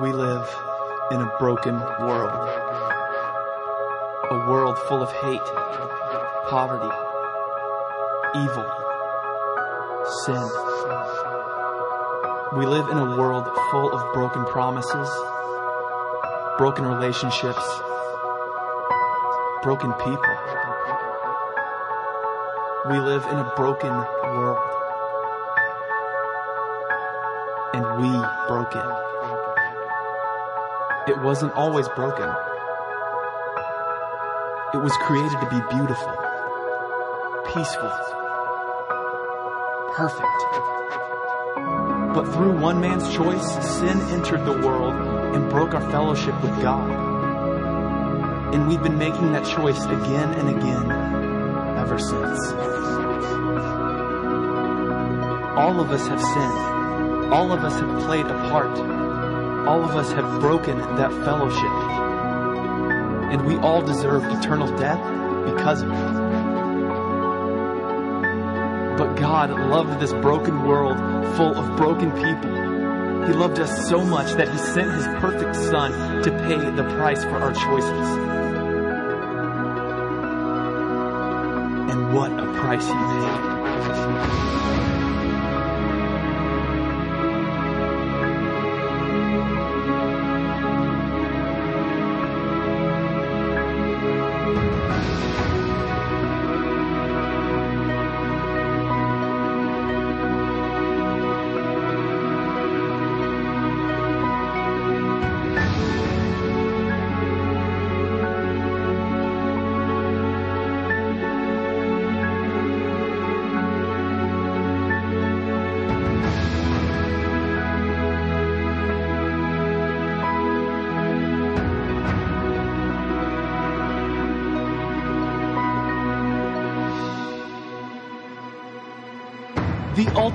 We live in a broken world. A world full of hate, poverty, evil, sin. We live in a world full of broken promises, broken relationships, broken people. We live in a broken world. And we broke it. It wasn't always broken. It was created to be beautiful, peaceful, perfect. But through one man's choice, sin entered the world and broke our fellowship with God. And we've been making that choice again and again ever since. All of us have sinned. All of us have played a part. All of us have broken that fellowship and we all deserve eternal death because of it. But God loved this broken world full of broken people. He loved us so much that He sent His perfect Son to pay the price for our choices. And what a price He paid.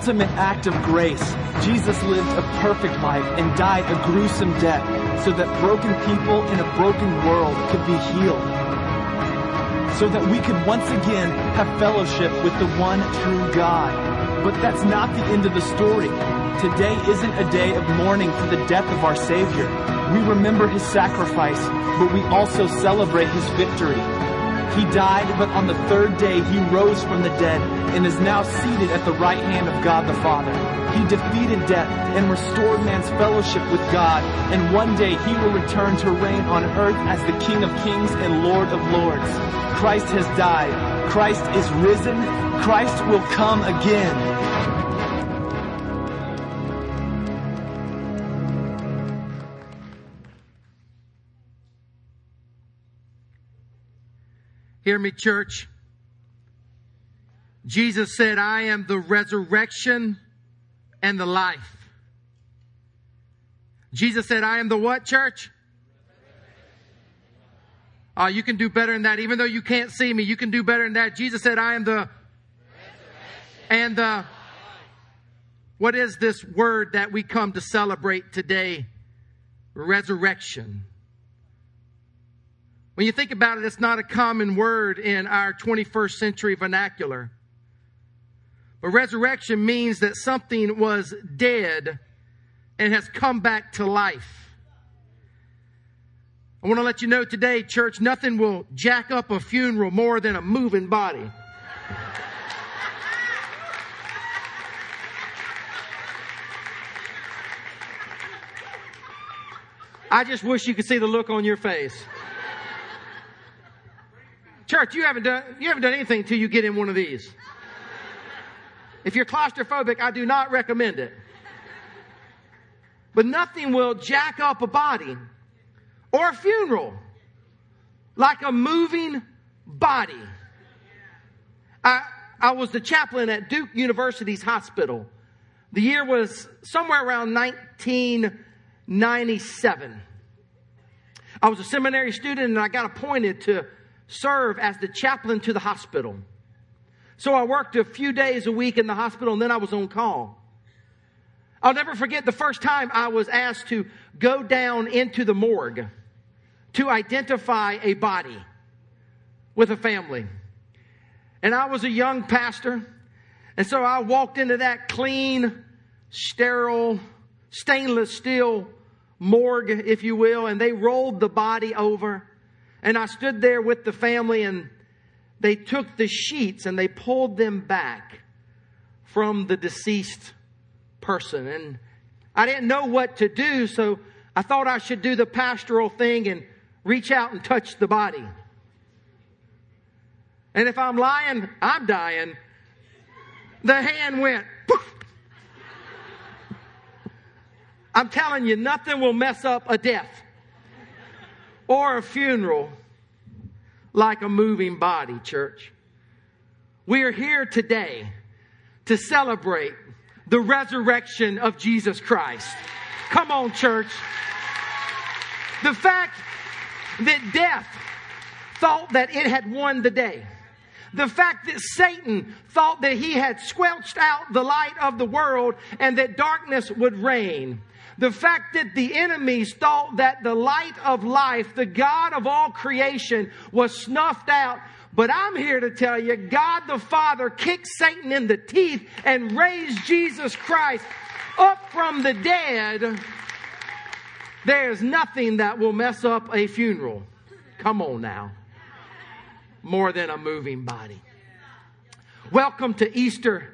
Ultimate act of grace. Jesus lived a perfect life and died a gruesome death so that broken people in a broken world could be healed. So that we could once again have fellowship with the one true God. But that's not the end of the story. Today isn't a day of mourning for the death of our Savior. We remember His sacrifice, but we also celebrate His victory. He died, but on the third day he rose from the dead and is now seated at the right hand of God the Father. He defeated death and restored man's fellowship with God, and one day he will return to reign on earth as the King of kings and Lord of lords. Christ has died. Christ is risen. Christ will come again. Hear me, church. Jesus said, I am the resurrection and the life. Jesus said, I am the what, church? Oh, you can do better than that. Even though you can't see me, you can do better than that. Jesus said, I am the and the what is this word that we come to celebrate today? Resurrection. When you think about it, it's not a common word in our 21st century vernacular. But resurrection means that something was dead and has come back to life. I want to let you know today, church, nothing will jack up a funeral more than a moving body. I just wish you could see the look on your face. Church, you haven't done, you haven't done anything until you get in one of these. If you're claustrophobic, I do not recommend it. But nothing will jack up a body or a funeral like a moving body. I, I was the chaplain at Duke University's hospital. The year was somewhere around 1997. I was a seminary student and I got appointed to serve as the chaplain to the hospital. So I worked a few days a week in the hospital and then I was on call. I'll never forget the first time I was asked to go down into the morgue to identify a body with a family. And I was a young pastor. And so I walked into that clean, sterile, stainless steel morgue, if you will, and they rolled the body over. And I stood there with the family and they took the sheets and they pulled them back from the deceased person. And I didn't know what to do, so I thought I should do the pastoral thing and reach out and touch the body. And if I'm lying, I'm dying. The hand went. Poof. I'm telling you, nothing will mess up a death or a funeral like a moving body, church. We are here today to celebrate the resurrection of Jesus Christ. Come on, church. The fact that death thought that it had won the day. The fact that Satan thought that he had squelched out the light of the world and that darkness would reign. The fact that the enemies thought that the light of life, the God of all creation, was snuffed out. But I'm here to tell you, God the Father kicked Satan in the teeth and raised Jesus Christ up from the dead. There's nothing that will mess up a funeral. Come on now. More than a moving body. Welcome to Easter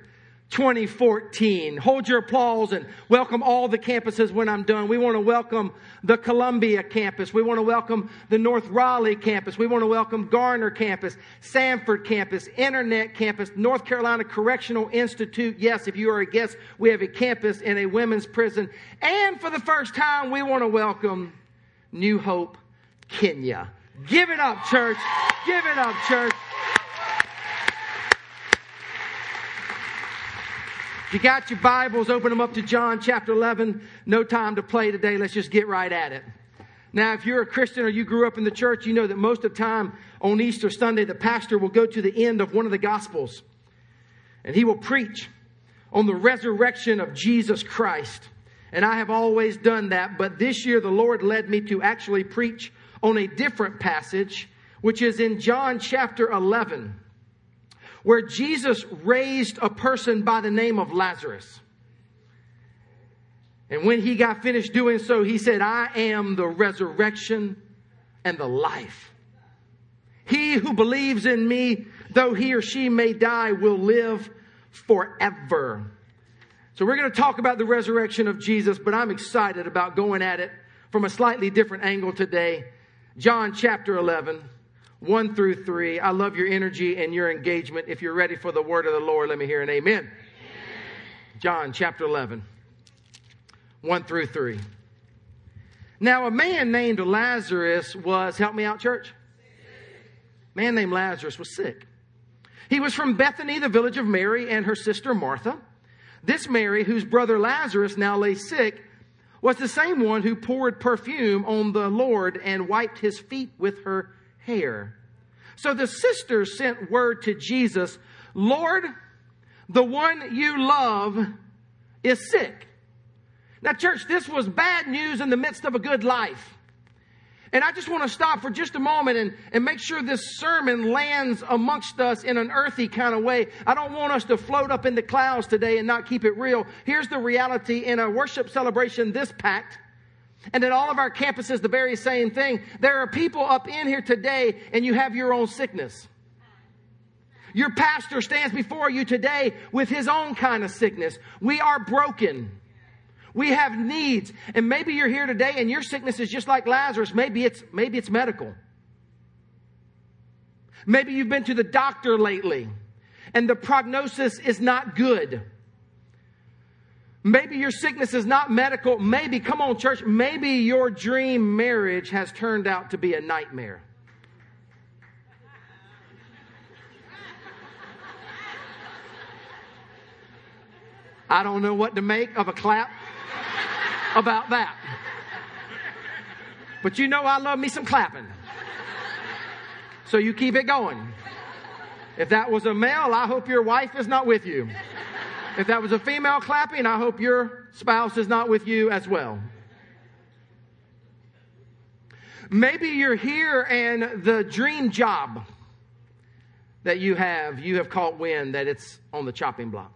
2014. Hold your applause and welcome all the campuses when I'm done. We want to welcome the Columbia campus. We want to welcome the North Raleigh campus. We want to welcome Garner campus, Sanford campus, Internet campus, North Carolina Correctional Institute. Yes, if you are a guest, we have a campus in a women's prison. And for the first time, we want to welcome New Hope, Kenya. Give it up, church. Give it up, church. If you got your Bibles, open them up to John chapter 11. No time to play today. Let's just get right at it. Now, if you're a Christian or you grew up in the church, you know that most of the time on Easter Sunday, the pastor will go to the end of one of the Gospels and he will preach on the resurrection of Jesus Christ. And I have always done that, but this year the Lord led me to actually preach on a different passage, which is in John chapter 11 where Jesus raised a person by the name of Lazarus. And when he got finished doing so, he said, I am the resurrection and the life. He who believes in me, though he or she may die, will live forever. So we're going to talk about the resurrection of Jesus, but I'm excited about going at it from a slightly different angle today. John chapter 11. 1 through 3. I love your energy and your engagement. If you're ready for the word of the Lord, let me hear an amen. amen. John chapter 11, 1 through 3. Now, a man named Lazarus was, help me out, church. Man named Lazarus was sick. He was from Bethany, the village of Mary and her sister Martha. This Mary, whose brother Lazarus now lay sick, was the same one who poured perfume on the Lord and wiped his feet with her hair. So the sisters sent word to Jesus, Lord, the one you love is sick. Now, church, this was bad news in the midst of a good life. And I just want to stop for just a moment and, and make sure this sermon lands amongst us in an earthy kind of way. I don't want us to float up in the clouds today and not keep it real. Here's the reality in a worship celebration this packed and at all of our campuses, the very same thing. There are people up in here today, and you have your own sickness. Your pastor stands before you today with his own kind of sickness. We are broken. We have needs. And maybe you're here today and your sickness is just like Lazarus. Maybe it's, maybe it's medical. Maybe you've been to the doctor lately and the prognosis is not good. Maybe your sickness is not medical. Maybe, come on, church, maybe your dream marriage has turned out to be a nightmare. I don't know what to make of a clap about that. But you know I love me some clapping. So you keep it going. If that was a male, I hope your wife is not with you. If that was a female clapping, I hope your spouse is not with you as well. Maybe you're here and the dream job that you have, you have caught wind that it's on the chopping block.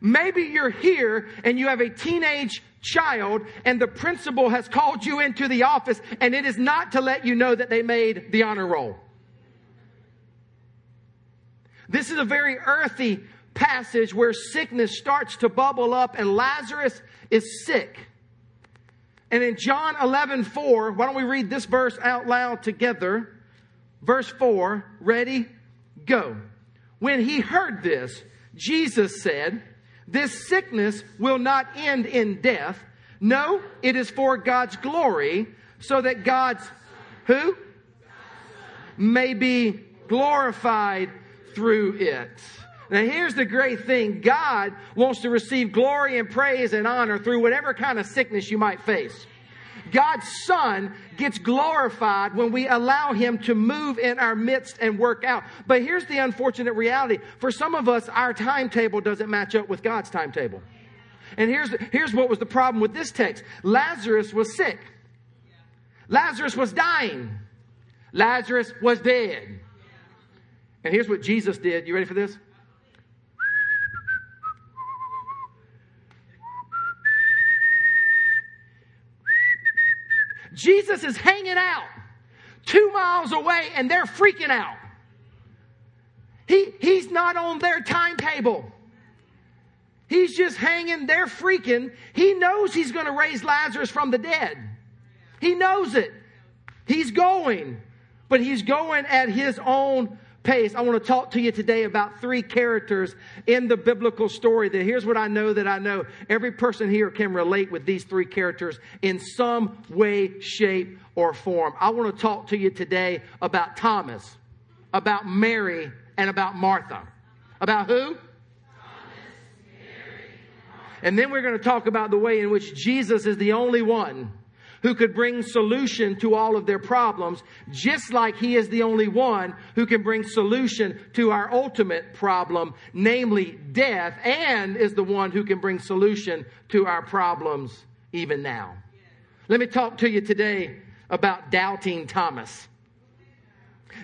Maybe you're here and you have a teenage child and the principal has called you into the office and it is not to let you know that they made the honor roll. This is a very earthy passage where sickness starts to bubble up and Lazarus is sick. And in John 11, 4, why don't we read this verse out loud together? Verse 4, ready, go. When he heard this, Jesus said, This sickness will not end in death. No, it is for God's glory, so that God's who? May be glorified through it. Now, here's the great thing God wants to receive glory and praise and honor through whatever kind of sickness you might face. God's Son gets glorified when we allow Him to move in our midst and work out. But here's the unfortunate reality for some of us, our timetable doesn't match up with God's timetable. And here's, here's what was the problem with this text Lazarus was sick, Lazarus was dying, Lazarus was dead. And here's what Jesus did. You ready for this? Jesus is hanging out two miles away and they're freaking out. He, he's not on their timetable. He's just hanging, they're freaking. He knows he's going to raise Lazarus from the dead. He knows it. He's going, but he's going at his own pace, I want to talk to you today about three characters in the biblical story. That here's what I know that I know. Every person here can relate with these three characters in some way, shape, or form. I want to talk to you today about Thomas, about Mary, and about Martha. About who? And then we're going to talk about the way in which Jesus is the only one who could bring solution to all of their problems, just like he is the only one who can bring solution to our ultimate problem, namely death, and is the one who can bring solution to our problems even now. Let me talk to you today about doubting Thomas.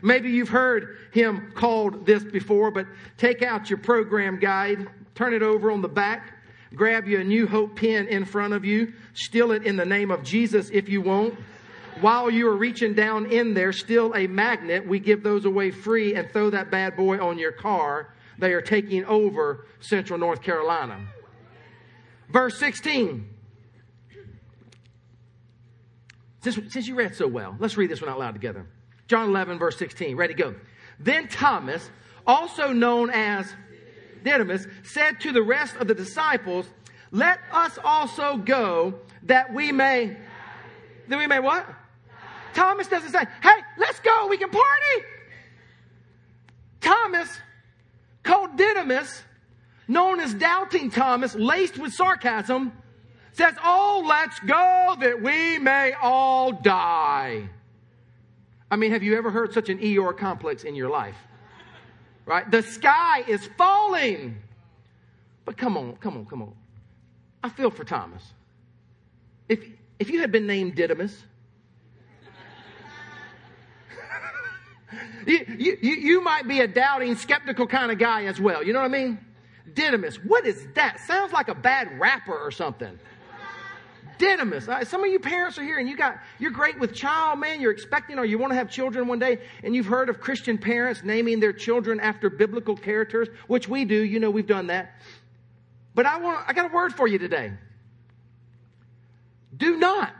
Maybe you've heard him called this before, but take out your program guide, turn it over on the back, grab you a New Hope pen in front of you, steal it in the name of Jesus if you want. While you are reaching down in there, still a magnet. We give those away free and throw that bad boy on your car. They are taking over central North Carolina. Verse 16. Since, since you read so well, let's read this one out loud together. John 11, verse 16. Ready, go. Then Thomas, also known as Didymus, said to the rest of the disciples, Let us also go that we may, that we may what? Thomas doesn't say, Hey, let's go, we can party. Thomas, called Didymus, known as Doubting Thomas, laced with sarcasm, says, Oh, let's go that we may all die. I mean, have you ever heard such an Eeyore complex in your life? Right? The sky is falling. But come on, come on, come on. I feel for Thomas. If, if you had been named Didymus, you, you, you might be a doubting, skeptical kind of guy as well. You know what I mean? Didymus. What is that? Sounds like a bad rapper or something. Didymus. Some of you parents are here and you got, you're great with child, man. You're expecting or you want to have children one day and you've heard of Christian parents naming their children after biblical characters, which we do. You know, we've done that. But I want, I got a word for you today. Do not.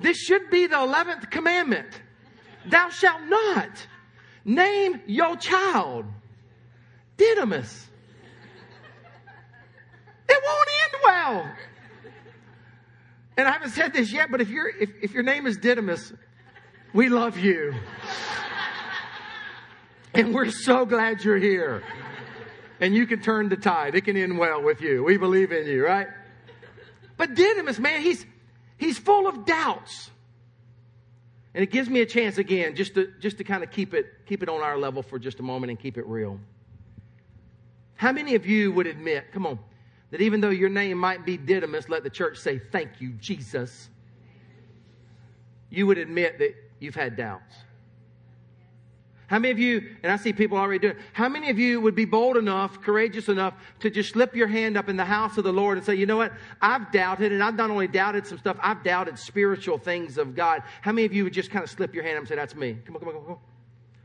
This should be the 11th commandment. Thou shalt not name your child Didymus. It won't end well. And I haven't said this yet, but if, you if, if your name is Didymus, we love you. and we're so glad you're here. And you can turn the tide. It can end well with you. We believe in you, right? But Didymus, man, he's, he's full of doubts. And it gives me a chance again just to, just to kind of keep it, keep it on our level for just a moment and keep it real. How many of you would admit, come on, that even though your name might be Didymus, let the church say, Thank you, Jesus. You would admit that you've had doubts. How many of you, and I see people already doing it, how many of you would be bold enough, courageous enough to just slip your hand up in the house of the Lord and say, you know what? I've doubted, and I've not only doubted some stuff, I've doubted spiritual things of God. How many of you would just kind of slip your hand up and say, that's me? Come on, come on, come on.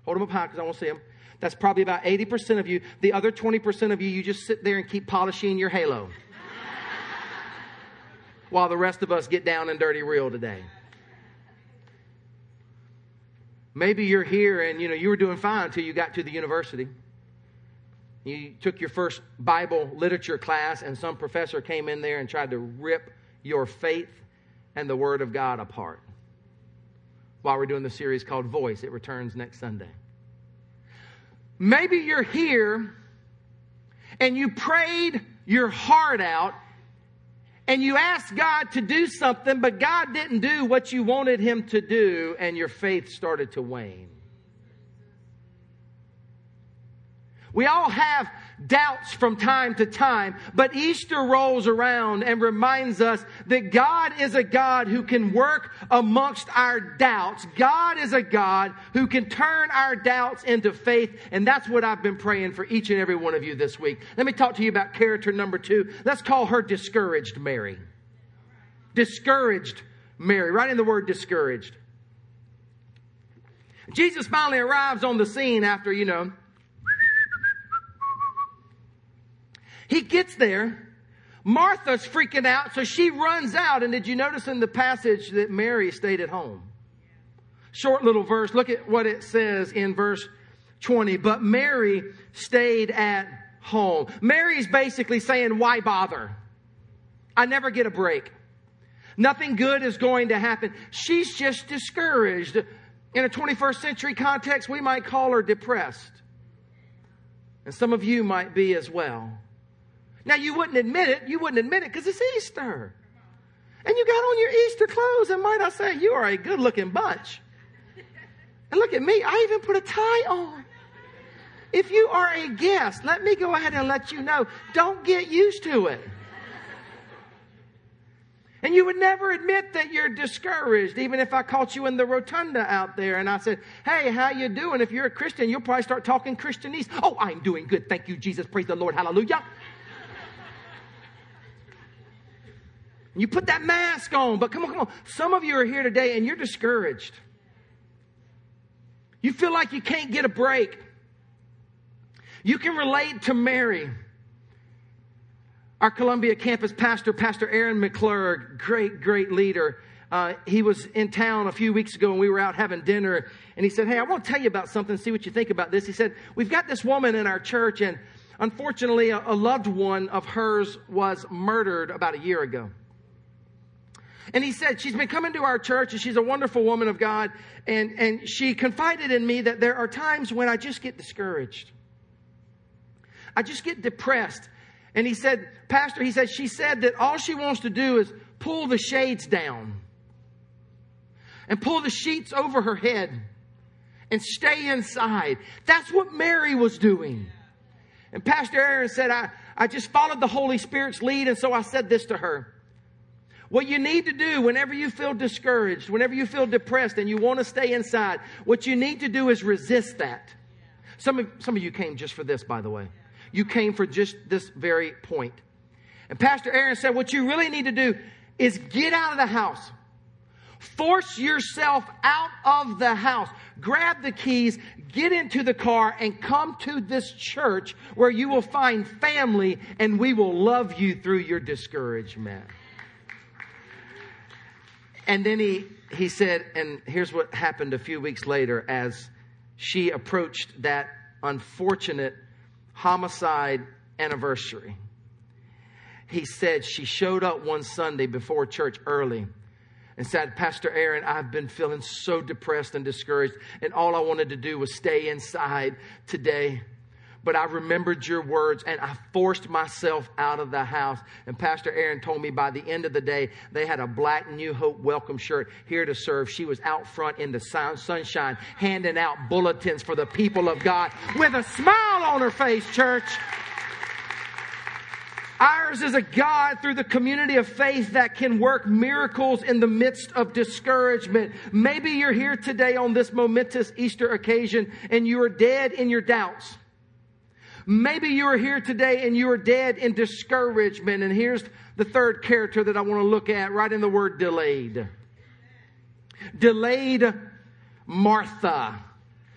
Hold them up high because I want to see them. That's probably about 80% of you. The other 20% of you, you just sit there and keep polishing your halo. While the rest of us get down and dirty real today. Maybe you're here and you know you were doing fine until you got to the university. You took your first Bible literature class and some professor came in there and tried to rip your faith and the word of God apart. While we're doing the series called Voice, it returns next Sunday. Maybe you're here and you prayed your heart out and you asked God to do something, but God didn't do what you wanted Him to do, and your faith started to wane. We all have doubts from time to time, but Easter rolls around and reminds us that God is a God who can work amongst our doubts. God is a God who can turn our doubts into faith, and that's what I've been praying for each and every one of you this week. Let me talk to you about character number two. Let's call her discouraged Mary. Discouraged Mary. Write in the word discouraged. Jesus finally arrives on the scene after, you know, He gets there. Martha's freaking out, so she runs out. And did you notice in the passage that Mary stayed at home? Short little verse. Look at what it says in verse 20. But Mary stayed at home. Mary's basically saying, Why bother? I never get a break. Nothing good is going to happen. She's just discouraged. In a 21st century context, we might call her depressed. And some of you might be as well. Now, you wouldn't admit it. You wouldn't admit it because it's Easter. And you got on your Easter clothes, and might I say, you are a good looking bunch. And look at me, I even put a tie on. If you are a guest, let me go ahead and let you know don't get used to it. And you would never admit that you're discouraged, even if I caught you in the rotunda out there and I said, Hey, how you doing? If you're a Christian, you'll probably start talking Christianese. Oh, I'm doing good. Thank you, Jesus. Praise the Lord. Hallelujah. You put that mask on, but come on, come on. Some of you are here today and you're discouraged. You feel like you can't get a break. You can relate to Mary. Our Columbia campus pastor, Pastor Aaron McClure, great, great leader. Uh, he was in town a few weeks ago and we were out having dinner and he said, Hey, I want to tell you about something, see what you think about this. He said, We've got this woman in our church and unfortunately a, a loved one of hers was murdered about a year ago. And he said, She's been coming to our church and she's a wonderful woman of God. And, and she confided in me that there are times when I just get discouraged. I just get depressed. And he said, Pastor, he said, she said that all she wants to do is pull the shades down and pull the sheets over her head and stay inside. That's what Mary was doing. And Pastor Aaron said, I, I just followed the Holy Spirit's lead, and so I said this to her. What you need to do whenever you feel discouraged, whenever you feel depressed and you want to stay inside, what you need to do is resist that. Some of, some of you came just for this, by the way. You came for just this very point. And Pastor Aaron said, what you really need to do is get out of the house. Force yourself out of the house. Grab the keys, get into the car, and come to this church where you will find family and we will love you through your discouragement. And then he, he said, and here's what happened a few weeks later as she approached that unfortunate homicide anniversary. He said she showed up one Sunday before church early and said, Pastor Aaron, I've been feeling so depressed and discouraged, and all I wanted to do was stay inside today but I remembered your words and I forced myself out of the house. And Pastor Aaron told me by the end of the day, they had a black New Hope welcome shirt here to serve. She was out front in the sunshine handing out bulletins for the people of God with a smile on her face, church. Ours is a God through the community of faith that can work miracles in the midst of discouragement. Maybe you're here today on this momentous Easter occasion and you are dead in your doubts. Maybe you are here today and you are dead in discouragement. And here's the third character that I want to look at write in the word delayed. Delayed Martha.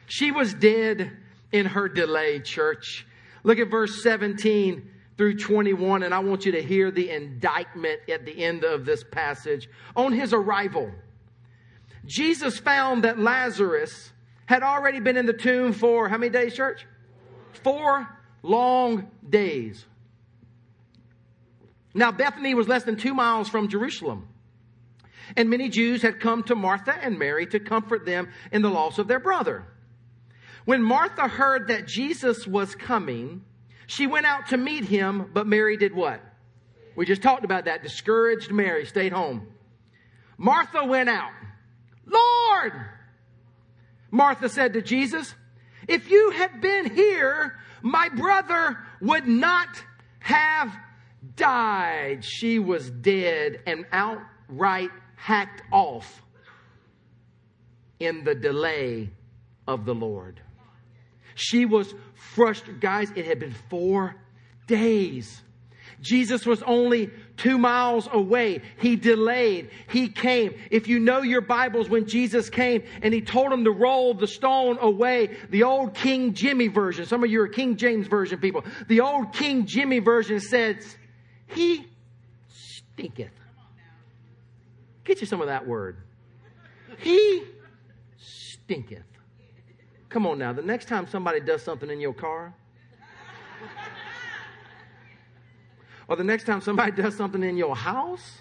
She was dead in her delay, church. Look at verse 17 through 21, and I want you to hear the indictment at the end of this passage. On his arrival, Jesus found that Lazarus had already been in the tomb for how many days, church? Four long days. Now, Bethany was less than two miles from Jerusalem. And many Jews had come to Martha and Mary to comfort them in the loss of their brother. When Martha heard that Jesus was coming, she went out to meet him, but Mary did what? We just talked about that. Discouraged Mary stayed home. Martha went out. Lord! Martha said to Jesus, if you had been here, my brother would not have died. She was dead and outright hacked off in the delay of the Lord. She was frustrated. Guys, it had been four days. Jesus was only two miles away. He delayed. He came. If you know your Bibles, when Jesus came and he told him to roll the stone away, the old King Jimmy version, some of you are King James version people, the old King Jimmy version says, He stinketh. Get you some of that word. He stinketh. Come on now, the next time somebody does something in your car, or the next time somebody does something in your house,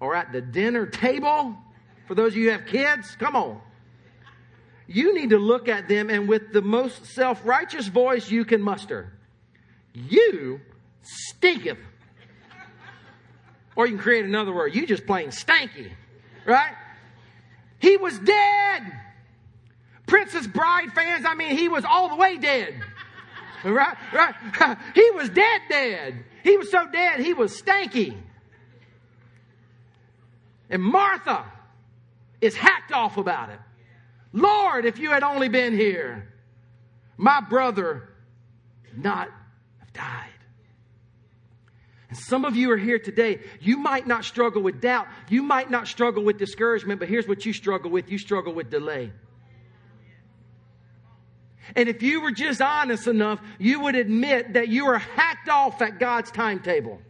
or at the dinner table, for those of you who have kids, come on. You need to look at them and with the most self righteous voice you can muster, you stinketh. Or you can create another word, you just plain stanky, right? He was dead. Princess Bride fans, I mean, he was all the way dead. Right? Right? He was dead, dead. He was so dead, he was stanky. And Martha is hacked off about it. Lord, if you had only been here, my brother not have died. And some of you are here today. You might not struggle with doubt. You might not struggle with discouragement, but here's what you struggle with. You struggle with delay. And if you were just honest enough, you would admit that you are hacked off at God's timetable.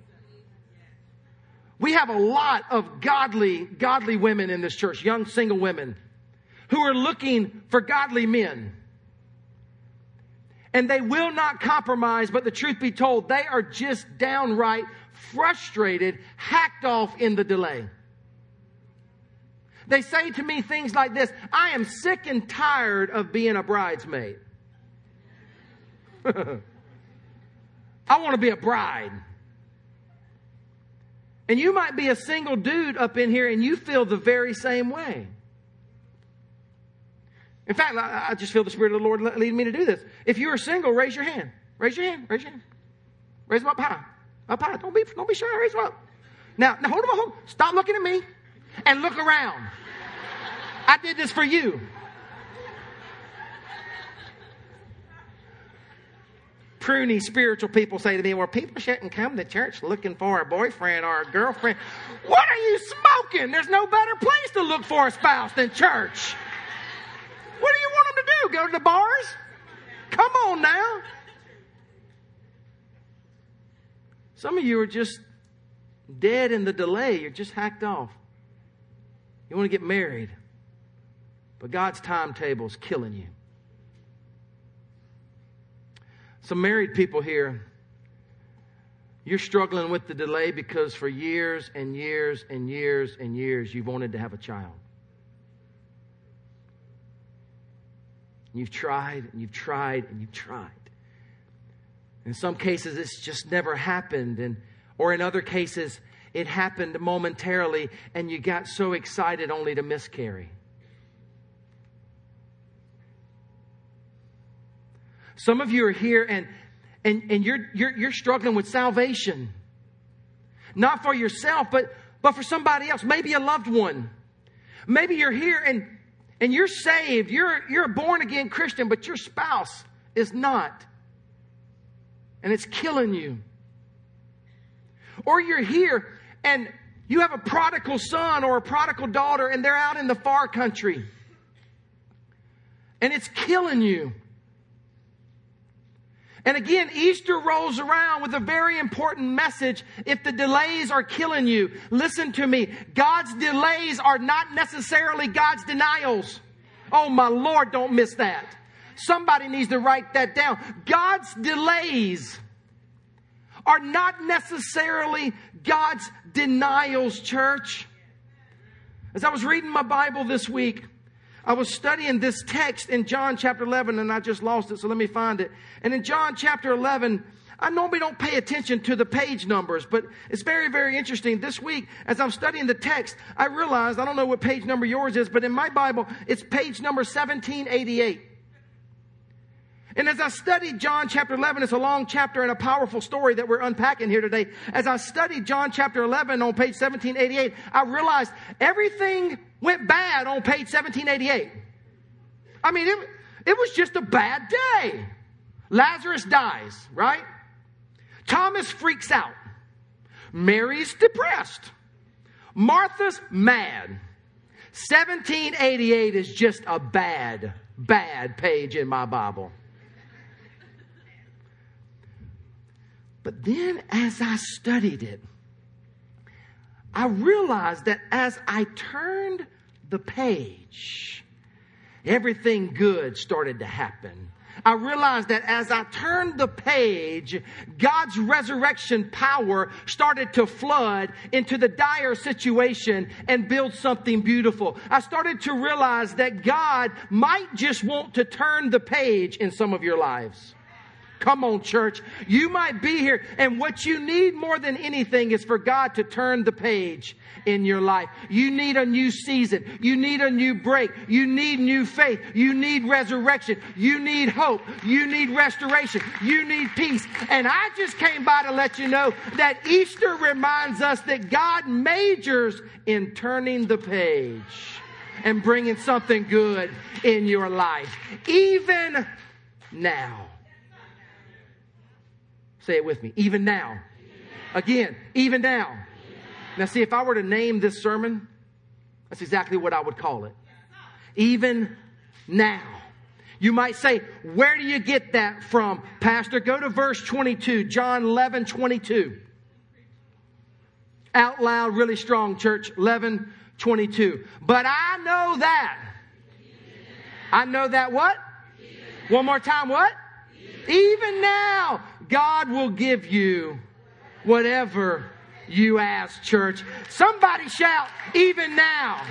We have a lot of godly, godly women in this church, young single women, who are looking for godly men. And they will not compromise, but the truth be told, they are just downright frustrated, hacked off in the delay. They say to me things like this I am sick and tired of being a bridesmaid. I want to be a bride. And you might be a single dude up in here and you feel the very same way. In fact, I just feel the Spirit of the Lord leading me to do this. If you are single, raise your hand. Raise your hand. Raise your hand. Raise them up high. Up high. Don't be, don't be shy. Raise them up. Now, now hold them up. Stop looking at me and look around. I did this for you. Pruny spiritual people say to me, well, people shouldn't come to church looking for a boyfriend or a girlfriend. What are you smoking? There's no better place to look for a spouse than church. What do you want them to do? Go to the bars? Come on now. Some of you are just dead in the delay. You're just hacked off. You want to get married, but God's timetable is killing you. Some married people here, you're struggling with the delay because for years and years and years and years you've wanted to have a child. You've tried and you've tried and you've tried. In some cases, it's just never happened. And, or in other cases, it happened momentarily and you got so excited only to miscarry. Some of you are here and and, and you're, you're, you're struggling with salvation. Not for yourself, but, but for somebody else, maybe a loved one. Maybe you're here and, and you're saved. You're, you're a born again Christian, but your spouse is not. And it's killing you. Or you're here and you have a prodigal son or a prodigal daughter and they're out in the far country. And it's killing you. And again, Easter rolls around with a very important message. If the delays are killing you, listen to me. God's delays are not necessarily God's denials. Oh my Lord, don't miss that. Somebody needs to write that down. God's delays are not necessarily God's denials, church. As I was reading my Bible this week, I was studying this text in John chapter 11 and I just lost it, so let me find it. And in John chapter 11, I normally don't pay attention to the page numbers, but it's very, very interesting. This week, as I'm studying the text, I realized, I don't know what page number yours is, but in my Bible, it's page number 1788. And as I studied John chapter 11, it's a long chapter and a powerful story that we're unpacking here today. As I studied John chapter 11 on page 1788, I realized everything went bad on page 1788. I mean, it, it was just a bad day. Lazarus dies, right? Thomas freaks out. Mary's depressed. Martha's mad. 1788 is just a bad, bad page in my Bible. But then as I studied it, I realized that as I turned the page, everything good started to happen. I realized that as I turned the page, God's resurrection power started to flood into the dire situation and build something beautiful. I started to realize that God might just want to turn the page in some of your lives. Come on, church. You might be here, and what you need more than anything is for God to turn the page in your life. You need a new season. You need a new break. You need new faith. You need resurrection. You need hope. You need restoration. You need peace. And I just came by to let you know that Easter reminds us that God majors in turning the page and bringing something good in your life, even now. Say it with me. Even now. Again, even now. Now, see, if I were to name this sermon, that's exactly what I would call it. Even now. You might say, where do you get that from, Pastor? Go to verse 22, John 11, 22. Out loud, really strong, church. 11, 22. But I know that. I know that what? One more time, what? Even now, God will give you whatever you ask, church. Somebody shout, even now.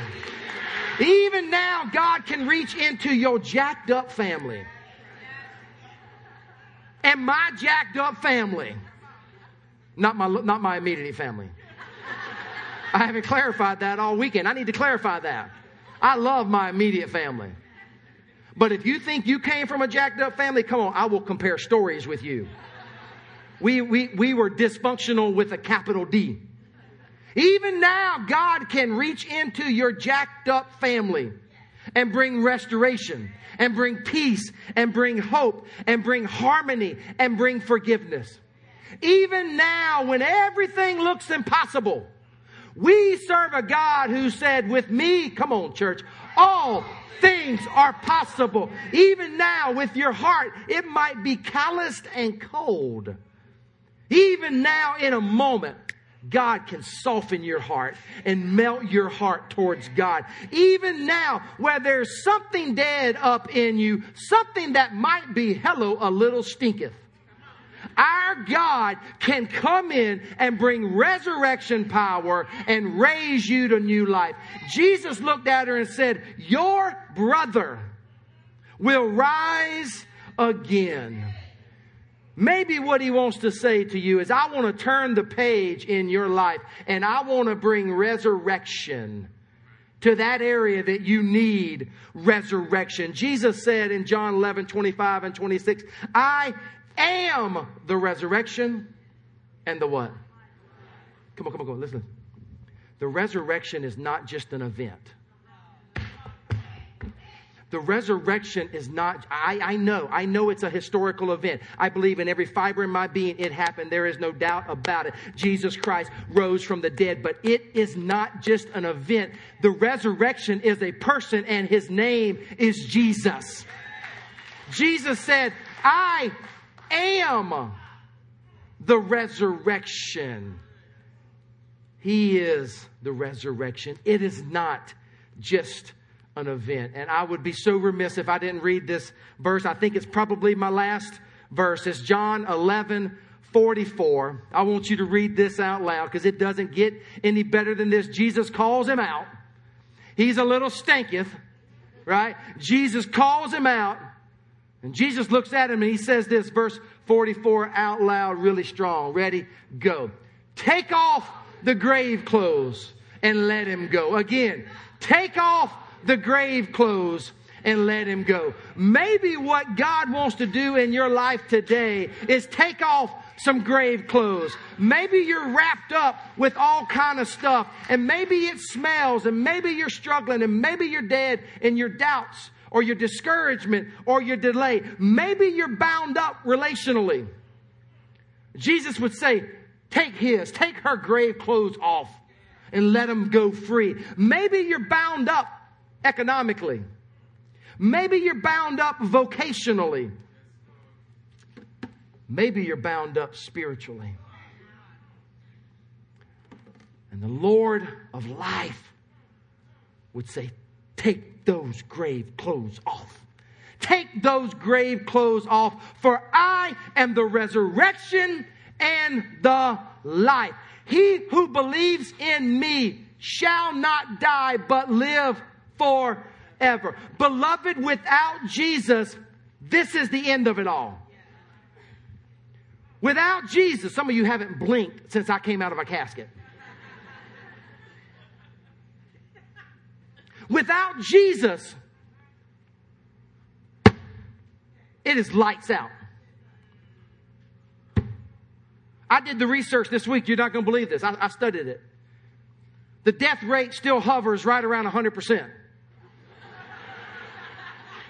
Even now, God can reach into your jacked up family. And my jacked up family. Not my, not my immediate family. I haven't clarified that all weekend. I need to clarify that. I love my immediate family. But if you think you came from a jacked up family, come on, I will compare stories with you. We, we, we were dysfunctional with a capital D. Even now, God can reach into your jacked up family and bring restoration and bring peace and bring hope and bring harmony and bring forgiveness. Even now, when everything looks impossible, we serve a God who said, with me, come on, church, all things are possible. Even now, with your heart, it might be calloused and cold. Even now, in a moment, God can soften your heart and melt your heart towards God. Even now, where there's something dead up in you, something that might be, hello, a little stinketh. Our God can come in and bring resurrection power and raise you to new life. Jesus looked at her and said, Your brother will rise again. Maybe what he wants to say to you is, I want to turn the page in your life and I want to bring resurrection to that area that you need resurrection. Jesus said in John 11, 25 and 26, I am the resurrection and the what? Come on, come on, come on, listen. The resurrection is not just an event. The resurrection is not, I, I know, I know it's a historical event. I believe in every fiber in my being it happened. There is no doubt about it. Jesus Christ rose from the dead, but it is not just an event. The resurrection is a person and his name is Jesus. Jesus said, I am the resurrection. He is the resurrection. It is not just an event. And I would be so remiss if I didn't read this verse. I think it's probably my last verse. It's John 11, 44. I want you to read this out loud because it doesn't get any better than this. Jesus calls him out. He's a little stinketh, right? Jesus calls him out. And Jesus looks at him and he says this, verse 44 out loud, really strong. Ready? Go. Take off the grave clothes and let him go. Again, take off the grave clothes and let him go. Maybe what God wants to do in your life today is take off some grave clothes. Maybe you're wrapped up with all kind of stuff and maybe it smells and maybe you're struggling and maybe you're dead in your doubts or your discouragement or your delay. Maybe you're bound up relationally. Jesus would say, take his, take her grave clothes off and let them go free. Maybe you're bound up economically. Maybe you're bound up vocationally. Maybe you're bound up spiritually. And the Lord of life would say, Take those grave clothes off. Take those grave clothes off, for I am the resurrection and the life. He who believes in me shall not die, but live forever. Beloved, without Jesus, this is the end of it all. Without Jesus, some of you haven't blinked since I came out of a casket. Without Jesus, it is lights out. I did the research this week. You're not going to believe this. I, I studied it. The death rate still hovers right around 100%.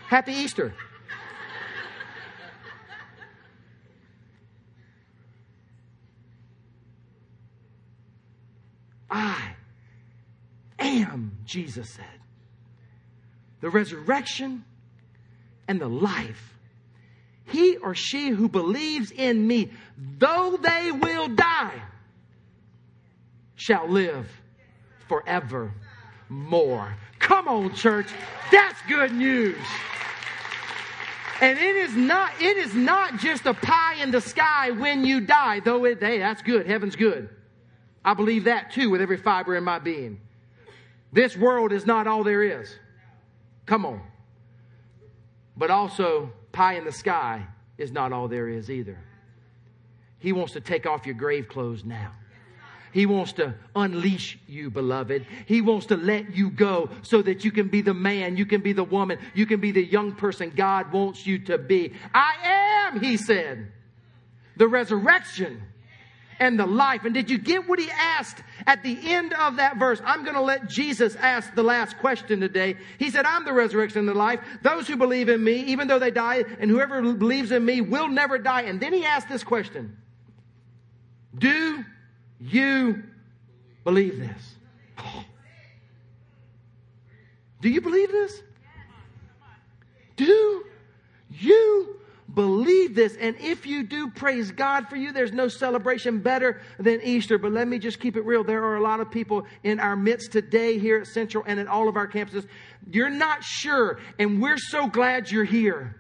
Happy Easter. I am, Jesus said, the resurrection and the life. He or she who believes in me, though they will die, shall live forever more. Come on, church. That's good news. And it is not, it is not just a pie in the sky when you die, though it, hey, that's good. Heaven's good. I believe that too with every fiber in my being. This world is not all there is. Come on. But also, pie in the sky is not all there is either. He wants to take off your grave clothes now. He wants to unleash you, beloved. He wants to let you go so that you can be the man, you can be the woman, you can be the young person God wants you to be. I am, he said, the resurrection and the life. And did you get what he asked at the end of that verse? I'm going to let Jesus ask the last question today. He said, I'm the resurrection and the life. Those who believe in me, even though they die, and whoever believes in me will never die. And then he asked this question. Do you believe this? Do you believe this? Do you believe this? And if you do, praise God for you. There's no celebration better than Easter. But let me just keep it real. There are a lot of people in our midst today here at Central and at all of our campuses. You're not sure, and we're so glad you're here.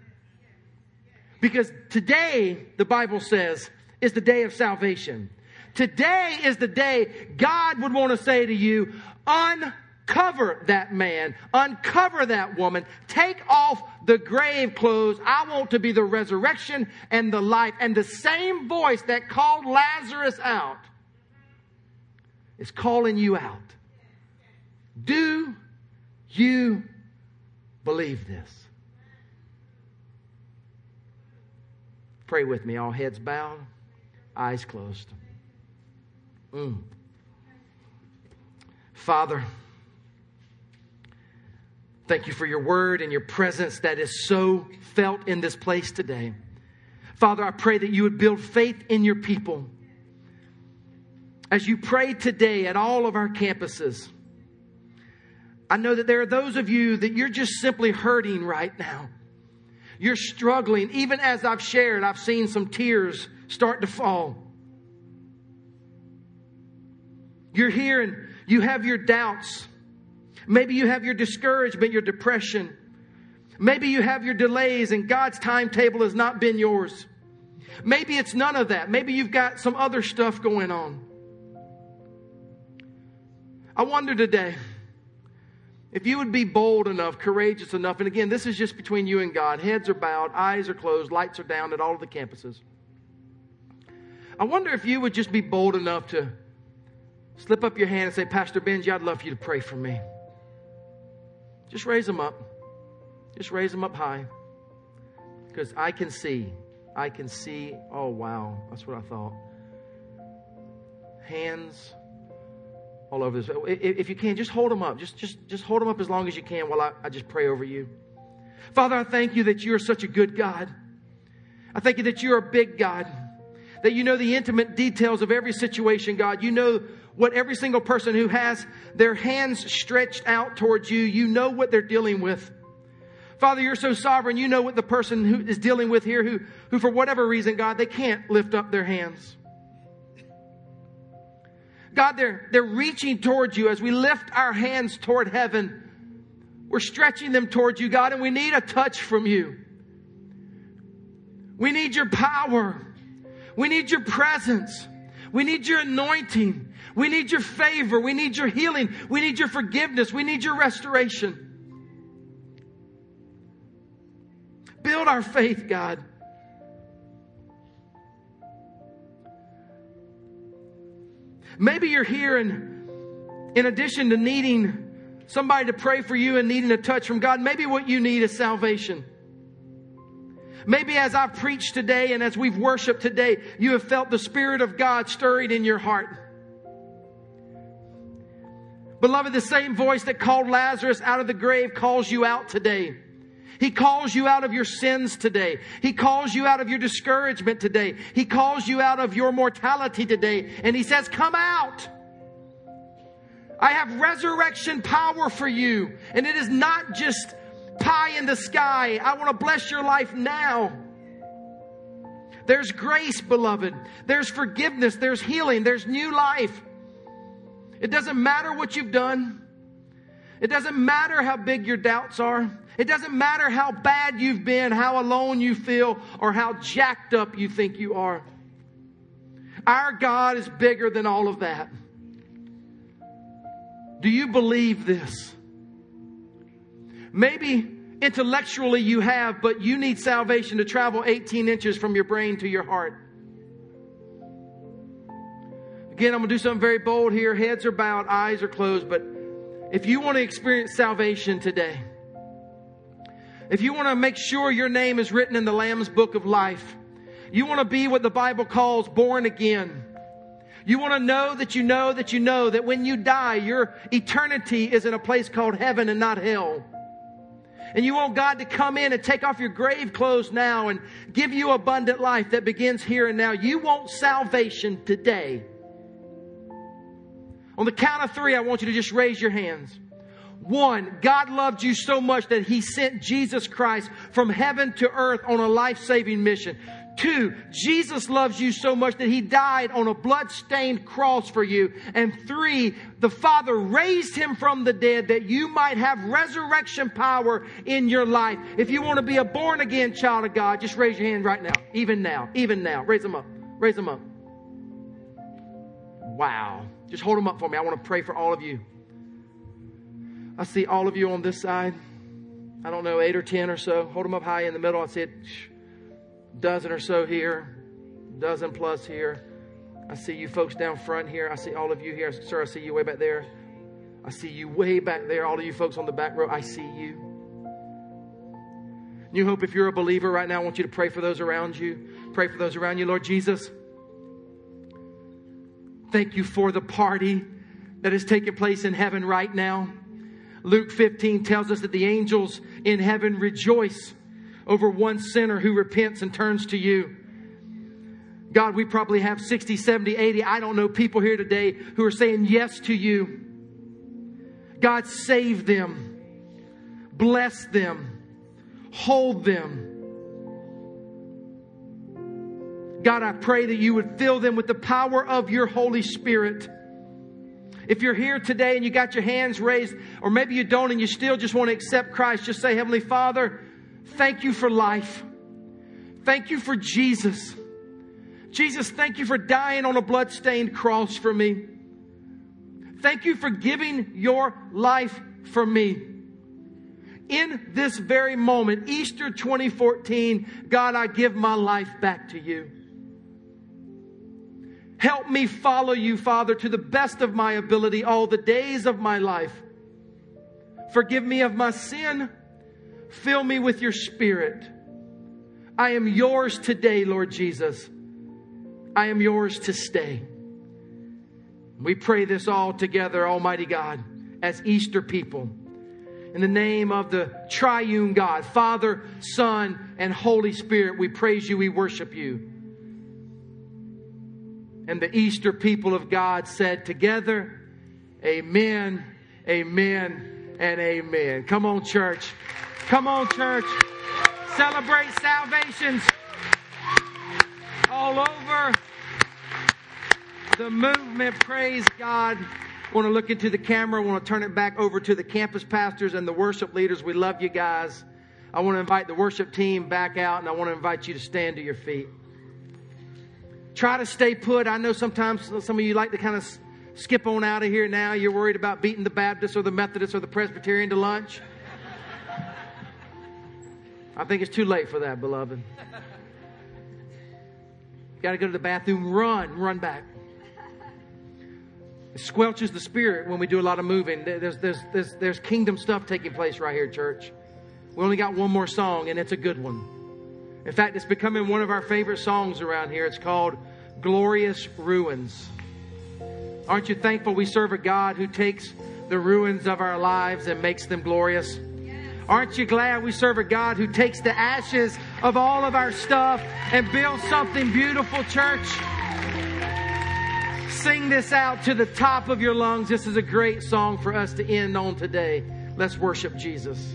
Because today, the Bible says, is the day of salvation. Today is the day God would want to say to you, uncover that man, uncover that woman, take off the grave clothes. I want to be the resurrection and the life. And the same voice that called Lazarus out is calling you out. Do you believe this? Pray with me. All heads bowed, eyes closed. Mm. Father, thank you for your word and your presence that is so felt in this place today. Father, I pray that you would build faith in your people. As you pray today at all of our campuses, I know that there are those of you that you're just simply hurting right now. You're struggling. Even as I've shared, I've seen some tears start to fall. You're here and you have your doubts. Maybe you have your discouragement, your depression. Maybe you have your delays and God's timetable has not been yours. Maybe it's none of that. Maybe you've got some other stuff going on. I wonder today if you would be bold enough, courageous enough, and again, this is just between you and God. Heads are bowed, eyes are closed, lights are down at all of the campuses. I wonder if you would just be bold enough to slip up your hand and say, Pastor Benji, I'd love for you to pray for me. Just raise them up. Just raise them up high. Because I can see. I can see. Oh, wow. That's what I thought. Hands all over this. If you can, just hold them up. Just, just, just hold them up as long as you can while I, I just pray over you. Father, I thank you that you are such a good God. I thank you that you're a big God, that you know the intimate details of every situation, God. You know what every single person who has their hands stretched out towards you, you know what they're dealing with. Father, you're so sovereign. You know what the person who is dealing with here, who, who for whatever reason, God, they can't lift up their hands. God, they're, they're reaching towards you as we lift our hands toward heaven. We're stretching them towards you, God, and we need a touch from you. We need your power. We need your presence. We need your anointing. We need your favor. We need your healing. We need your forgiveness. We need your restoration. Build our faith, God. Maybe you're here and in addition to needing somebody to pray for you and needing a touch from God, maybe what you need is salvation. Maybe as I've preached today and as we've worshiped today, you have felt the Spirit of God stirring in your heart. Beloved, the same voice that called Lazarus out of the grave calls you out today. He calls you out of your sins today. He calls you out of your discouragement today. He calls you out of your mortality today. And He says, Come out. I have resurrection power for you. And it is not just pie in the sky. I want to bless your life now. There's grace, beloved. There's forgiveness. There's healing. There's new life. It doesn't matter what you've done. It doesn't matter how big your doubts are. It doesn't matter how bad you've been, how alone you feel, or how jacked up you think you are. Our God is bigger than all of that. Do you believe this? Maybe intellectually you have, but you need salvation to travel 18 inches from your brain to your heart. Again, I'm going to do something very bold here. Heads are bowed, eyes are closed, but if you want to experience salvation today, if you want to make sure your name is written in the Lamb's book of life, you want to be what the Bible calls born again. You want to know that you know that you know that when you die, your eternity is in a place called heaven and not hell. And you want God to come in and take off your grave clothes now and give you abundant life that begins here and now. You want salvation today. On the count of three, I want you to just raise your hands. One, God loved you so much that He sent Jesus Christ from heaven to earth on a life saving mission. Two, Jesus loves you so much that He died on a blood stained cross for you. And three, the Father raised Him from the dead that you might have resurrection power in your life. If you want to be a born again child of God, just raise your hand right now. Even now. Even now. Raise them up. Raise them up. Wow. Just hold them up for me. I want to pray for all of you. I see all of you on this side. I don't know, eight or ten or so. Hold them up high in the middle. I see a dozen or so here, dozen plus here. I see you folks down front here. I see all of you here. Sir, I see you way back there. I see you way back there. All of you folks on the back row, I see you. New Hope, if you're a believer right now, I want you to pray for those around you. Pray for those around you. Lord Jesus, thank you for the party that is taking place in heaven right now. Luke 15 tells us that the angels in heaven rejoice over one sinner who repents and turns to you. God, we probably have 60, 70, 80, I don't know, people here today who are saying yes to you. God, save them, bless them, hold them. God, I pray that you would fill them with the power of your Holy Spirit. If you're here today and you got your hands raised, or maybe you don't and you still just want to accept Christ, just say, Heavenly Father, thank you for life. Thank you for Jesus. Jesus, thank you for dying on a bloodstained cross for me. Thank you for giving your life for me. In this very moment, Easter 2014, God, I give my life back to you. Help me follow you, Father, to the best of my ability all the days of my life. Forgive me of my sin. Fill me with your spirit. I am yours today, Lord Jesus. I am yours to stay. We pray this all together, Almighty God, as Easter people. In the name of the triune God, Father, Son, and Holy Spirit, we praise you, we worship you. And the Easter people of God said together, Amen, Amen, and Amen. Come on, church. Come on, church. Celebrate salvations all over the movement. Praise God. I want to look into the camera. I want to turn it back over to the campus pastors and the worship leaders. We love you guys. I want to invite the worship team back out and I want to invite you to stand to your feet. Try to stay put. I know sometimes some of you like to kind of skip on out of here now. You're worried about beating the Baptist or the Methodist or the Presbyterian to lunch. I think it's too late for that, beloved. Got to go to the bathroom, run, run back. It squelches the spirit when we do a lot of moving. There's, there's, there's, there's kingdom stuff taking place right here, church. We only got one more song, and it's a good one. In fact, it's becoming one of our favorite songs around here. It's called Glorious Ruins. Aren't you thankful we serve a God who takes the ruins of our lives and makes them glorious? Aren't you glad we serve a God who takes the ashes of all of our stuff and builds something beautiful, church? Sing this out to the top of your lungs. This is a great song for us to end on today. Let's worship Jesus.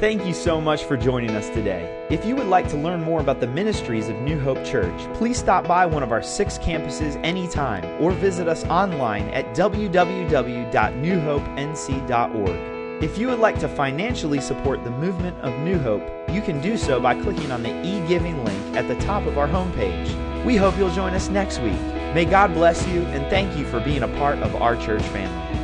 Thank you so much for joining us today. If you would like to learn more about the ministries of New Hope Church, please stop by one of our six campuses anytime or visit us online at www.newhopenc.org. If you would like to financially support the movement of New Hope, you can do so by clicking on the e-giving link at the top of our homepage. We hope you'll join us next week. May God bless you and thank you for being a part of our church family.